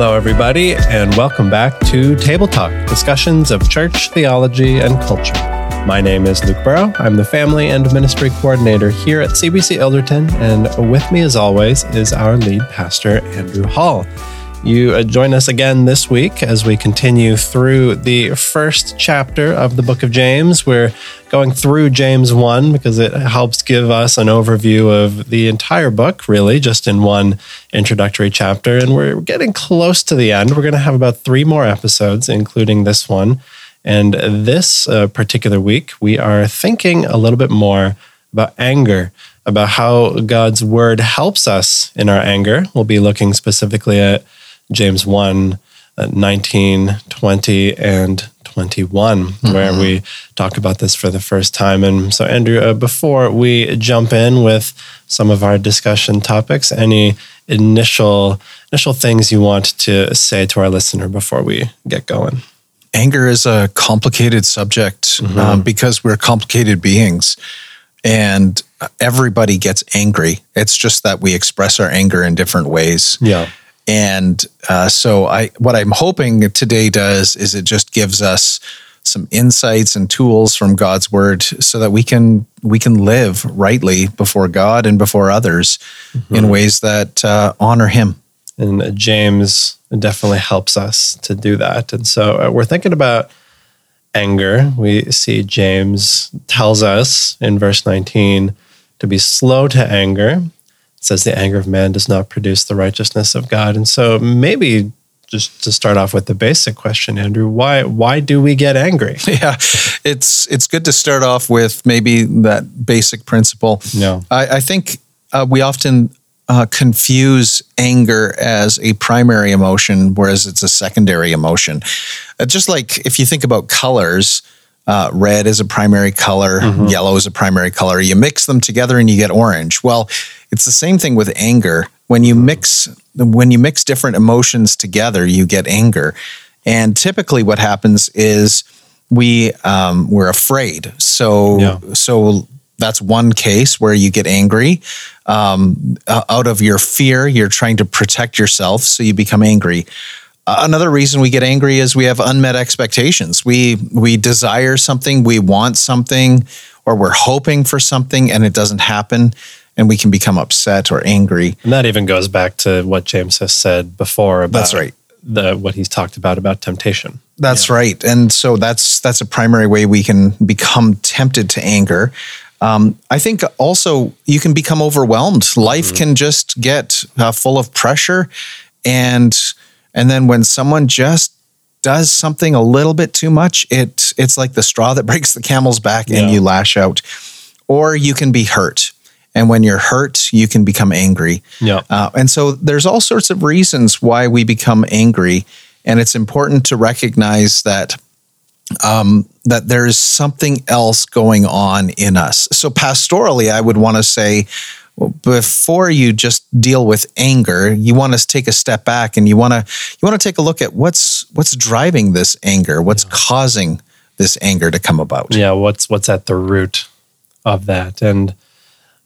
Hello, everybody, and welcome back to Table Talk discussions of church, theology, and culture. My name is Luke Burrow. I'm the Family and Ministry Coordinator here at CBC Ilderton, and with me, as always, is our lead pastor, Andrew Hall. You uh, join us again this week as we continue through the first chapter of the book of James. We're going through James 1 because it helps give us an overview of the entire book, really, just in one introductory chapter. And we're getting close to the end. We're going to have about three more episodes, including this one. And this uh, particular week, we are thinking a little bit more about anger, about how God's word helps us in our anger. We'll be looking specifically at James 1 uh, 19, 20, and 21, mm-hmm. where we talk about this for the first time. And so, Andrew, uh, before we jump in with some of our discussion topics, any initial initial things you want to say to our listener before we get going? Anger is a complicated subject mm-hmm. um, because we're complicated beings, and everybody gets angry. It's just that we express our anger in different ways. Yeah. And uh, so, I what I'm hoping today does is it just gives us some insights and tools from God's word, so that we can we can live rightly before God and before others mm-hmm. in ways that uh, honor Him. And James definitely helps us to do that. And so uh, we're thinking about anger. We see James tells us in verse 19 to be slow to anger says the anger of man does not produce the righteousness of God. And so maybe just to start off with the basic question, Andrew, why why do we get angry? Yeah, it's it's good to start off with maybe that basic principle. No, I, I think uh, we often uh, confuse anger as a primary emotion, whereas it's a secondary emotion. Uh, just like if you think about colors, uh, red is a primary color, mm-hmm. yellow is a primary color. You mix them together and you get orange. Well, it's the same thing with anger. When you mix when you mix different emotions together, you get anger. And typically, what happens is we um, we're afraid. So yeah. so that's one case where you get angry um, out of your fear. You're trying to protect yourself, so you become angry. Another reason we get angry is we have unmet expectations. We we desire something, we want something, or we're hoping for something, and it doesn't happen, and we can become upset or angry. And that even goes back to what James has said before about that's right. The what he's talked about about temptation. That's yeah. right, and so that's that's a primary way we can become tempted to anger. Um, I think also you can become overwhelmed. Life mm-hmm. can just get uh, full of pressure, and and then when someone just does something a little bit too much, it it's like the straw that breaks the camel's back yeah. and you lash out. Or you can be hurt. And when you're hurt, you can become angry. Yeah. Uh, and so there's all sorts of reasons why we become angry. And it's important to recognize that um, that there's something else going on in us. So pastorally, I would want to say before you just deal with anger, you want to take a step back and you want to you want to take a look at what's what's driving this anger, what's yeah. causing this anger to come about. Yeah, what's what's at the root of that, and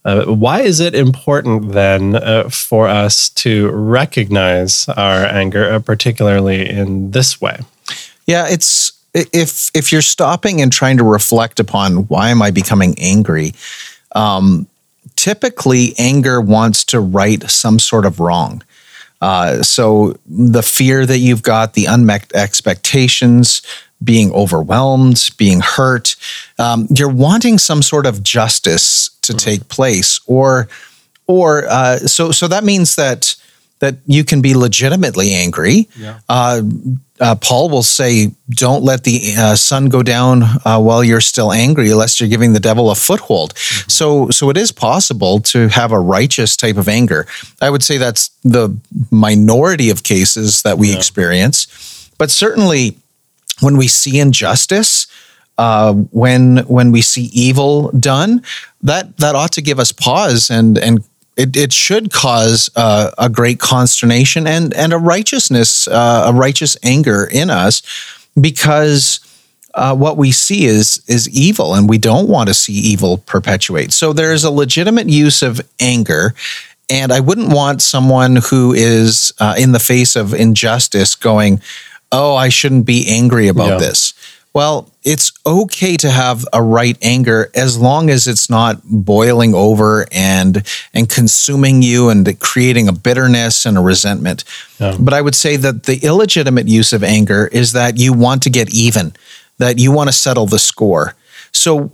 uh, why is it important then uh, for us to recognize our anger, uh, particularly in this way? Yeah, it's if if you're stopping and trying to reflect upon why am I becoming angry. Um, typically anger wants to right some sort of wrong. Uh, so the fear that you've got, the unmet expectations, being overwhelmed, being hurt, um, you're wanting some sort of justice to mm-hmm. take place, or or uh, so so that means that that you can be legitimately angry. Yeah. Uh, uh, Paul will say, "Don't let the uh, sun go down uh, while you're still angry, lest you're giving the devil a foothold." Mm-hmm. So, so it is possible to have a righteous type of anger. I would say that's the minority of cases that we yeah. experience, but certainly when we see injustice, uh, when when we see evil done, that that ought to give us pause and and it, it should cause uh, a great consternation and and a righteousness, uh, a righteous anger in us, because uh, what we see is is evil, and we don't want to see evil perpetuate. So there is a legitimate use of anger, And I wouldn't want someone who is uh, in the face of injustice going, Oh, I shouldn't be angry about Yeah. this. Well, it's okay to have a right anger as long as it's not boiling over and and consuming you and creating a bitterness and a resentment. Yeah. But I would say that the illegitimate use of anger is that you want to get even, that you want to settle the score. So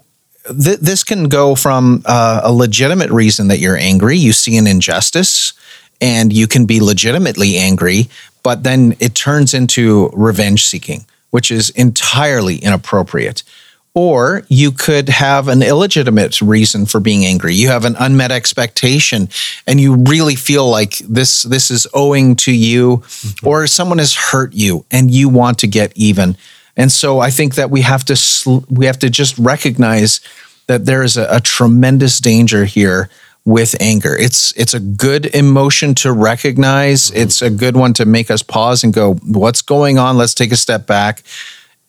th- this can go from uh, a legitimate reason that you're angry. You see an injustice, and you can be legitimately angry, but then it turns into revenge seeking, which is entirely inappropriate. Or you could have an illegitimate reason for being angry. You have an unmet expectation, and you really feel like this this is owing to you, mm-hmm. or someone has hurt you, and you want to get even. And so I think that we have to sl- we have to just recognize that there is a, a tremendous danger here with anger. It's it's a good emotion to recognize. It's a good one to make us pause and go, "What's going on? Let's take a step back."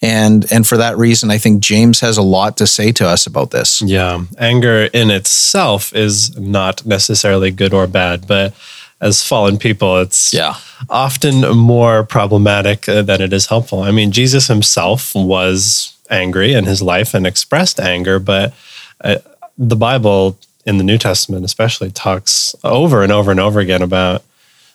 And and for that reason, I think James has a lot to say to us about this. Yeah. Anger in itself is not necessarily good or bad, but as fallen people, it's Yeah. often more problematic uh, than it is helpful. I mean, Jesus himself was angry in his life and expressed anger, but uh, the Bible in the New Testament, especially, talks over and over and over again about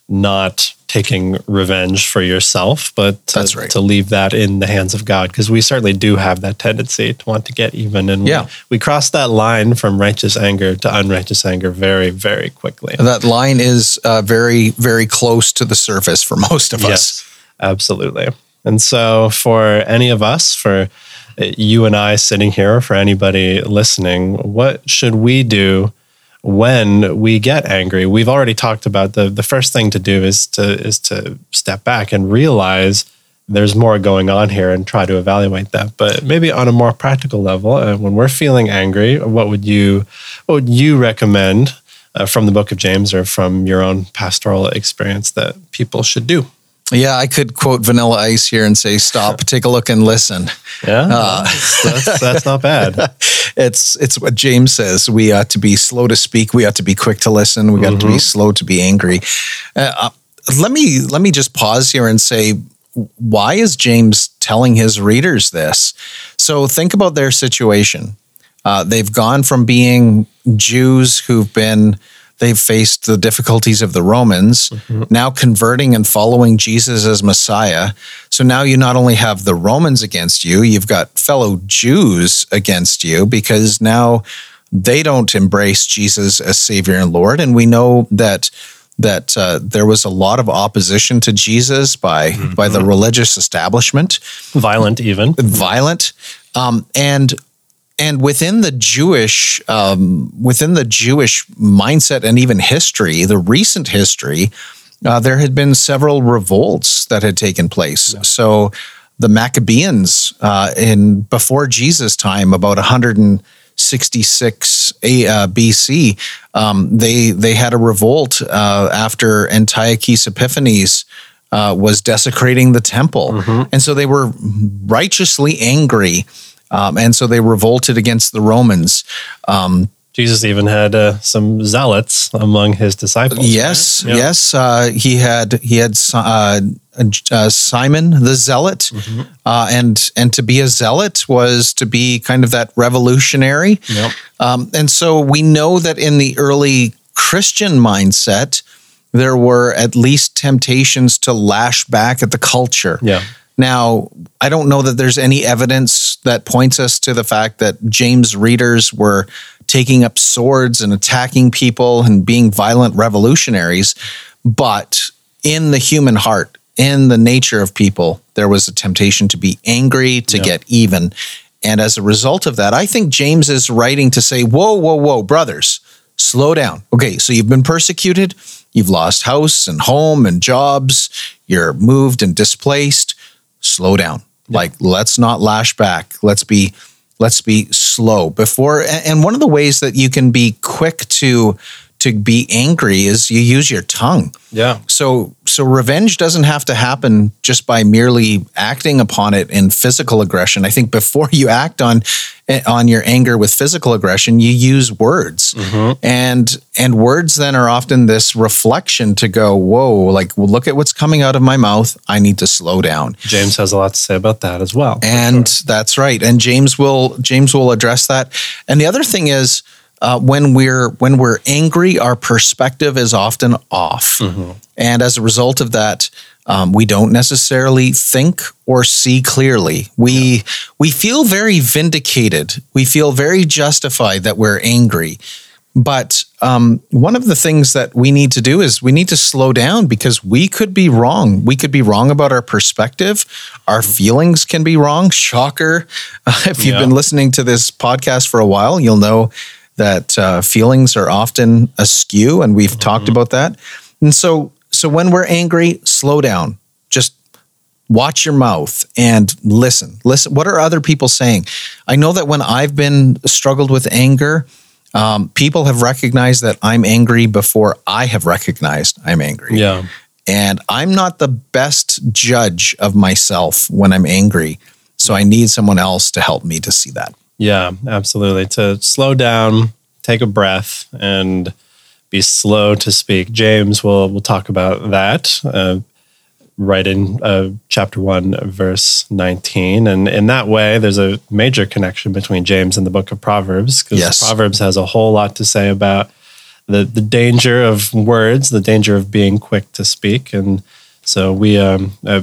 not taking revenge for yourself, but to, That's right. to leave that in the hands of God, because we certainly do have that tendency to want to get even, and Yeah. we, we cross that line from righteous anger to unrighteous anger very, very quickly. That line is uh, very very close to the surface for most of us. Yes, absolutely. And so, for any of us, for you and I sitting here, for anybody listening, what should we do when we get angry? We've already talked about the the first thing to do is to is to step back and realize there's more going on here and try to evaluate that. But maybe on a more practical level, uh, when we're feeling angry, what would you what would you recommend? Uh, from the book of James or from your own pastoral experience that people should do? Yeah, I could quote Vanilla Ice here and say, "Stop, take a look, and listen." Yeah, that's, that's, that's not bad. it's it's what James says. We ought to be slow to speak. We ought to be quick to listen. We got to be slow to be angry. Uh, uh, let me let me just pause here and say, why is James telling his readers this? So think about their situation. Uh, they've gone from being Jews who've been they've faced the difficulties of the Romans, now converting and following Jesus as Messiah. So now you not only have the Romans against you, you've got fellow Jews against you because now they don't embrace Jesus as Savior and Lord, and we know that that uh, there was a lot of opposition to Jesus by by the religious establishment. Violent, even. violent. Um, and and within the Jewish um, within the Jewish mindset and even history, the recent history, uh, there had been several revolts that had taken place. So the Maccabeans uh, in before Jesus' time, about 166 A, uh, BC, um, they they had a revolt uh, after Antiochus Epiphanes uh, was desecrating the temple, and so they were righteously angry, um, and so they revolted against the Romans. Um, Jesus even had uh, some zealots among his disciples. yes, right? Yeah. yes, uh, he had he had uh, uh, Simon the zealot, uh, and and to be a zealot was to be kind of that revolutionary. Yep. Um, and so we know that in the early Christian mindset, there were at least temptations to lash back at the culture. Yeah. Now, I don't know that there's any evidence that points us to the fact that James' readers were taking up swords and attacking people and being violent revolutionaries, but in the human heart, in the nature of people, there was a temptation to be angry, to get even. And as a result of that, I think James is writing to say, whoa, whoa, whoa, brothers, slow down. Okay, so you've been persecuted, you've lost house and home and jobs, you're moved and displaced. Slow down. Like, let's not lash back. Let's be let's be slow before and one of the ways that you can be quick to to be angry is you use your tongue Yeah. so So revenge doesn't have to happen just by merely acting upon it in physical aggression. I think before you act on on your anger with physical aggression, you use words, mm-hmm. and and words then are often this reflection to go, whoa, like well, look at what's coming out of my mouth. I need to slow down. James has a lot to say about that as well. And sure. that's right. And James will James will address that. And the other thing is. Uh, when we're when we're angry, our perspective is often off, mm-hmm. and as a result of that, um, we don't necessarily think or see clearly. We yeah. we feel very vindicated. We feel very justified that we're angry. But um, one of the things that we need to do is we need to slow down because we could be wrong. We could be wrong about our perspective. Our feelings can be wrong. Shocker. Uh, if you've yeah. been listening to this podcast for a while, you'll know that uh, feelings are often askew, and we've mm-hmm. talked about that. And so so when we're angry, slow down. Just watch your mouth and listen. Listen. What are other people saying? I know that when I've been struggled with anger, um, people have recognized that I'm angry before I have recognized I'm angry. Yeah. And I'm not the best judge of myself when I'm angry. So I need someone else to help me to see that. Yeah, absolutely. To slow down, take a breath, and be slow to speak. James will will talk about that uh, right in uh, chapter one, verse nineteen, and in that way, there's a major connection between James and the book of Proverbs because yes. Proverbs has a whole lot to say about the the danger of words, the danger of being quick to speak, and so we. Um, uh,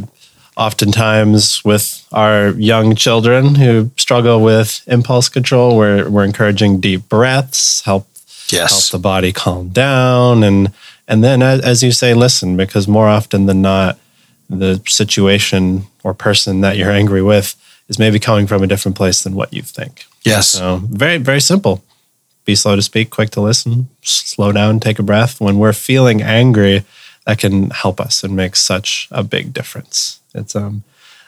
oftentimes with our young children who struggle with impulse control we're, we're encouraging deep breaths help yes. help the body calm down. And and then as, as you say listen because more often than not the situation or person that you're angry with is maybe coming from a different place than what you think. Yes. So very very simple. Be slow to speak quick to listen slow down take a breath. When we're feeling angry that can help us and make such a big difference it's um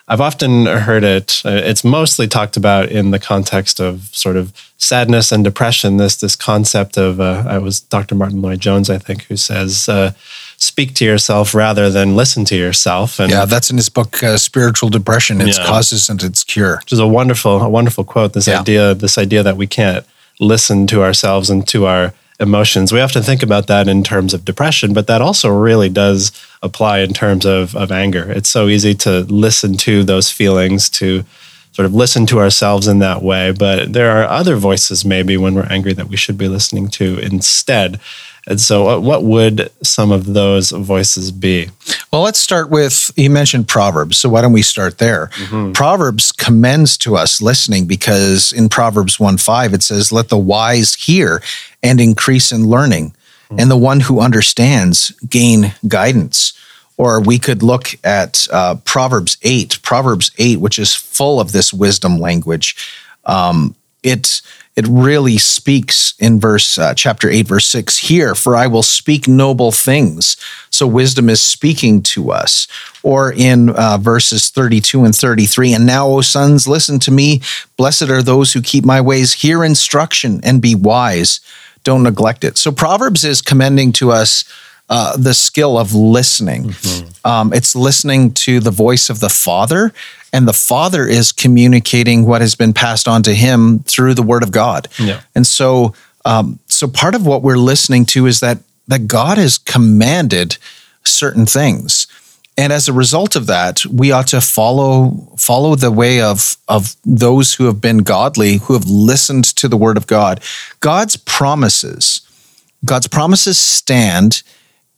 I've often heard it. Uh, it's mostly talked about in the context of sort of sadness and depression. This this concept of uh, I was Dr. Martyn Lloyd-Jones, I think, who says uh, speak to yourself rather than listen to yourself. And yeah, that's in his book, uh, Spiritual Depression: Its yeah. Causes and Its Cure. Which is a wonderful, a wonderful quote. This yeah. idea, this idea that we can't listen to ourselves and to our emotions. We often think about that in terms of depression, but that also really does apply in terms of, of anger. It's so easy to listen to those feelings, to sort of listen to ourselves in that way. But there are other voices, maybe, when we're angry that we should be listening to instead. And so, uh, what would some of those voices be? Well, let's start with you mentioned Proverbs. So, why don't we start there? Mm-hmm. Proverbs commends to us listening because in Proverbs 1 5, it says, Let the wise hear and increase in learning, mm-hmm. and the one who understands gain guidance. Or we could look at uh, Proverbs 8, Proverbs 8, which is full of this wisdom language. Um, it it really speaks in verse uh, chapter 8 verse 6 here for i will speak noble things. So wisdom is speaking to us. Or in uh, verses 32 and 33 and now o sons listen to me. Blessed are those who keep my ways. Hear instruction and be wise. Don't neglect it. So proverbs is commending to us uh, the skill of listening. Mm-hmm. Um, it's listening to the voice of the Father, and the Father is communicating what has been passed on to him through the Word of God. Yeah. And so, um, so part of what we're listening to is that that God has commanded certain things. And as a result of that, we ought to follow follow the way of of those who have been godly, who have listened to the word of God. God's promises, God's promises stand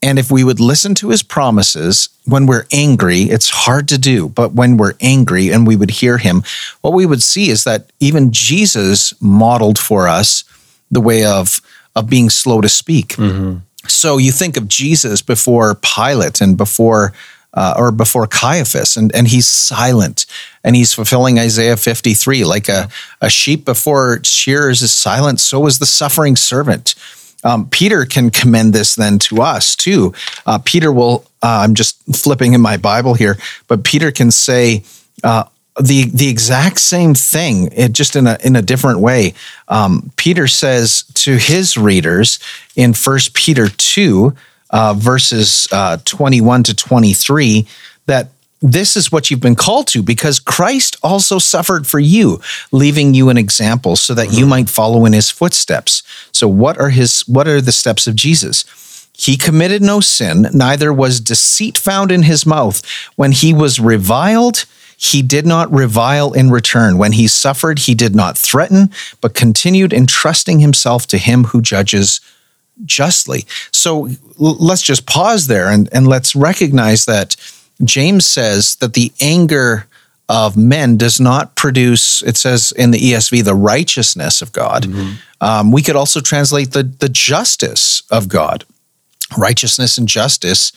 and if we would listen to his promises when we're angry, it's hard to do, but when we're angry and we would hear him, what we would see is that even Jesus modeled for us the way of, of being slow to speak. Mm-hmm. So you think of Jesus before Pilate and before uh, or before Caiaphas, and, and he's silent and he's fulfilling Isaiah 53 like a, a sheep before shears is silent, so is the suffering servant. Um, Peter can commend this then to us too. Uh, Peter will, uh, I'm just flipping in my Bible here, but Peter can say, uh, the the exact same thing, it just in a in a different way. Um, Peter says to his readers in First Peter two, uh, verses uh, 21 to 23 that this is what you've been called to because Christ also suffered for you, leaving you an example so that you mm-hmm. might follow in his footsteps. So what are his what are the steps of Jesus? He committed no sin, neither was deceit found in his mouth. When he was reviled, he did not revile in return. When he suffered, he did not threaten, but continued entrusting himself to him who judges justly. So let's just pause there and, and let's recognize that James says that the anger of men does not produce, it says in the ESV, the righteousness of God. Mm-hmm. Um, we could also translate the, the justice of God. Righteousness and justice,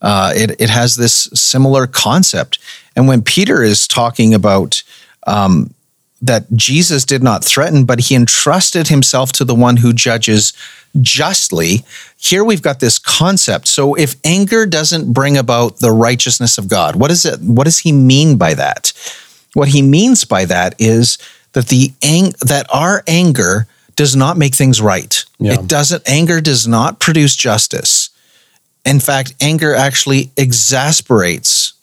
uh, it, it has this similar concept. And when Peter is talking about um, that Jesus did not threaten, but he entrusted himself to the one who judges justly. Here we've got this concept. So if anger doesn't bring about the righteousness of God, what is it? What does he mean by that? What he means by that is that the ang- that our anger does not make things right. Yeah. It doesn't anger does not produce justice. In fact, anger actually exasperates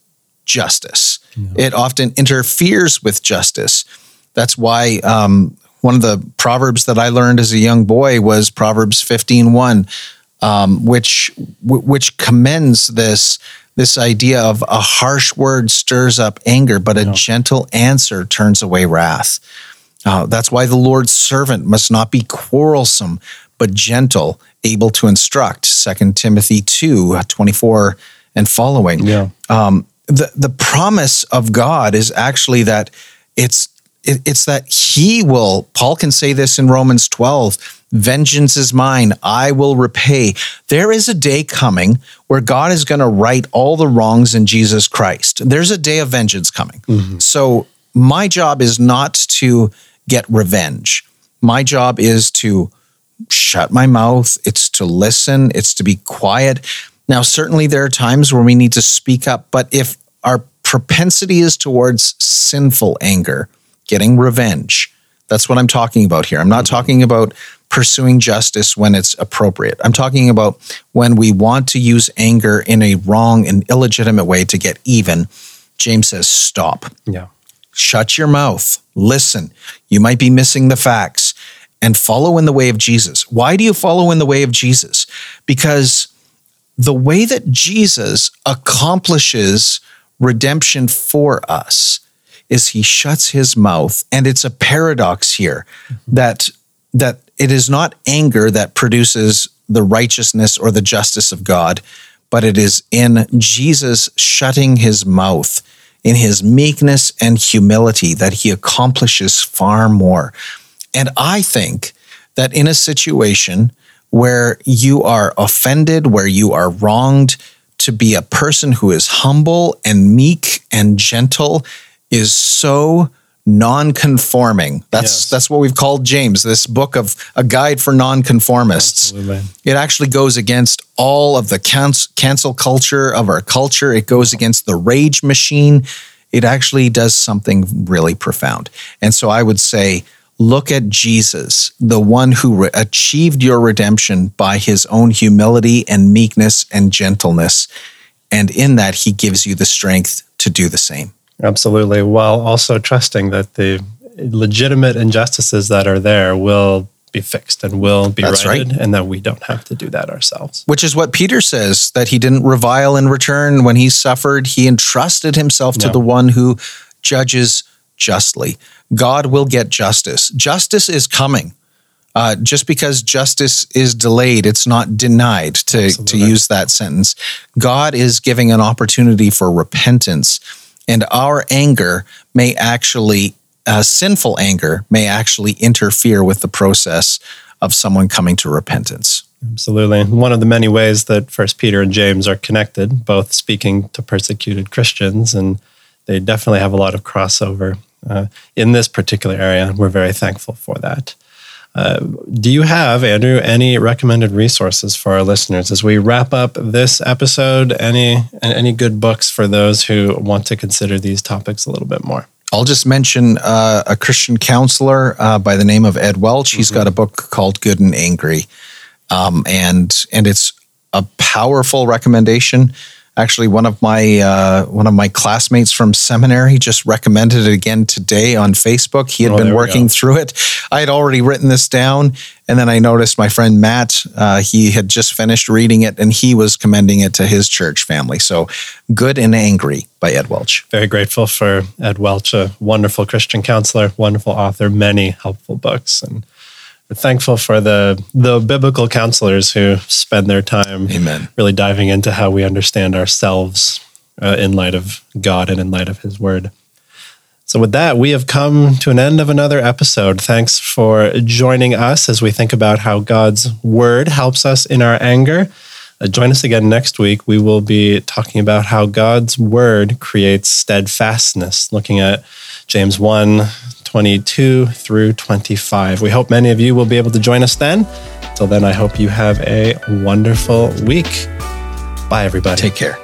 justice. Yeah. It often interferes with justice. That's why um, one of the proverbs that I learned as a young boy was Proverbs 15:1, um, which which commends this this idea of a harsh word stirs up anger, but a gentle answer turns away wrath. Uh, that's why the Lord's servant must not be quarrelsome, but gentle, able to instruct. 2 Timothy 2, 24 and following. Yeah. Um, the, the promise of God is actually that it's it, it's that he will, Paul can say this in Romans 12 vengeance is mine, I will repay. There is a day coming where God is going to right all the wrongs in Jesus Christ. There's a day of vengeance coming. Mm-hmm. So, my job is not to get revenge. My job is to shut my mouth, it's to listen, it's to be quiet. Now, certainly there are times where we need to speak up, but if our propensity is towards sinful anger, getting revenge. That's what I'm talking about here. I'm not mm-hmm. talking about pursuing justice when it's appropriate. I'm talking about when we want to use anger in a wrong and illegitimate way to get even. James says, stop. Yeah. Shut your mouth. Listen. You might be missing the facts and follow in the way of Jesus. Why do you follow in the way of Jesus? Because the way that Jesus accomplishes redemption for us is he shuts his mouth and it's a paradox here mm-hmm. that that it is not anger that produces the righteousness or the justice of God but it is in Jesus shutting his mouth in his meekness and humility that he accomplishes far more and i think that in a situation where you are offended where you are wronged to be a person who is humble and meek and gentle is so non-conforming. That's yes. that's what we've called James, this book of a guide for non-conformists. Absolutely. It actually goes against all of the cancel, cancel culture of our culture. It goes against the rage machine. It actually does something really profound. And so I would say look at Jesus, the one who re- achieved your redemption by his own humility and meekness and gentleness. And in that he gives you the strength to do the same. Absolutely. While also trusting that the legitimate injustices that are there will be fixed and will be That's righted, right. and that we don't have to do that ourselves. Which is what Peter says that he didn't revile in return when he suffered. He entrusted himself to no. the one who judges justly. God will get justice. Justice is coming. Uh, just because justice is delayed, it's not denied, to, to use that sentence. God is giving an opportunity for repentance and our anger may actually, uh, sinful anger may actually interfere with the process of someone coming to repentance. Absolutely. One of the many ways that First Peter and James are connected, both speaking to persecuted Christians, and they definitely have a lot of crossover uh, in this particular area. We're very thankful for that. Uh, do you have, Andrew, any recommended resources for our listeners as we wrap up this episode? Any any good books for those who want to consider these topics a little bit more? I'll just mention uh, a Christian counselor uh, by the name of Ed Welch. He's mm-hmm. got a book called Good and Angry, um, and and it's a powerful recommendation. Actually, one of my uh, one of my classmates from seminary just recommended it again today on Facebook. He had Oh, been working through it. I had already written this down, and then I noticed my friend Matt. Uh, he had just finished reading it, and he was commending it to his church family. So, "Good and Angry" by Ed Welch. Very grateful for Ed Welch, a wonderful Christian counselor, wonderful author, many helpful books, and thankful for the the biblical counselors who spend their time Amen. really diving into how we understand ourselves uh, in light of God and in light of His Word. So, with that, we have come to an end of another episode. Thanks for joining us as we think about how God's Word helps us in our anger. Uh, join us again next week. We will be talking about how God's Word creates steadfastness, looking at James 1 22 through 25. We hope many of you will be able to join us then. Till then, I hope you have a wonderful week. Bye, everybody. Take care.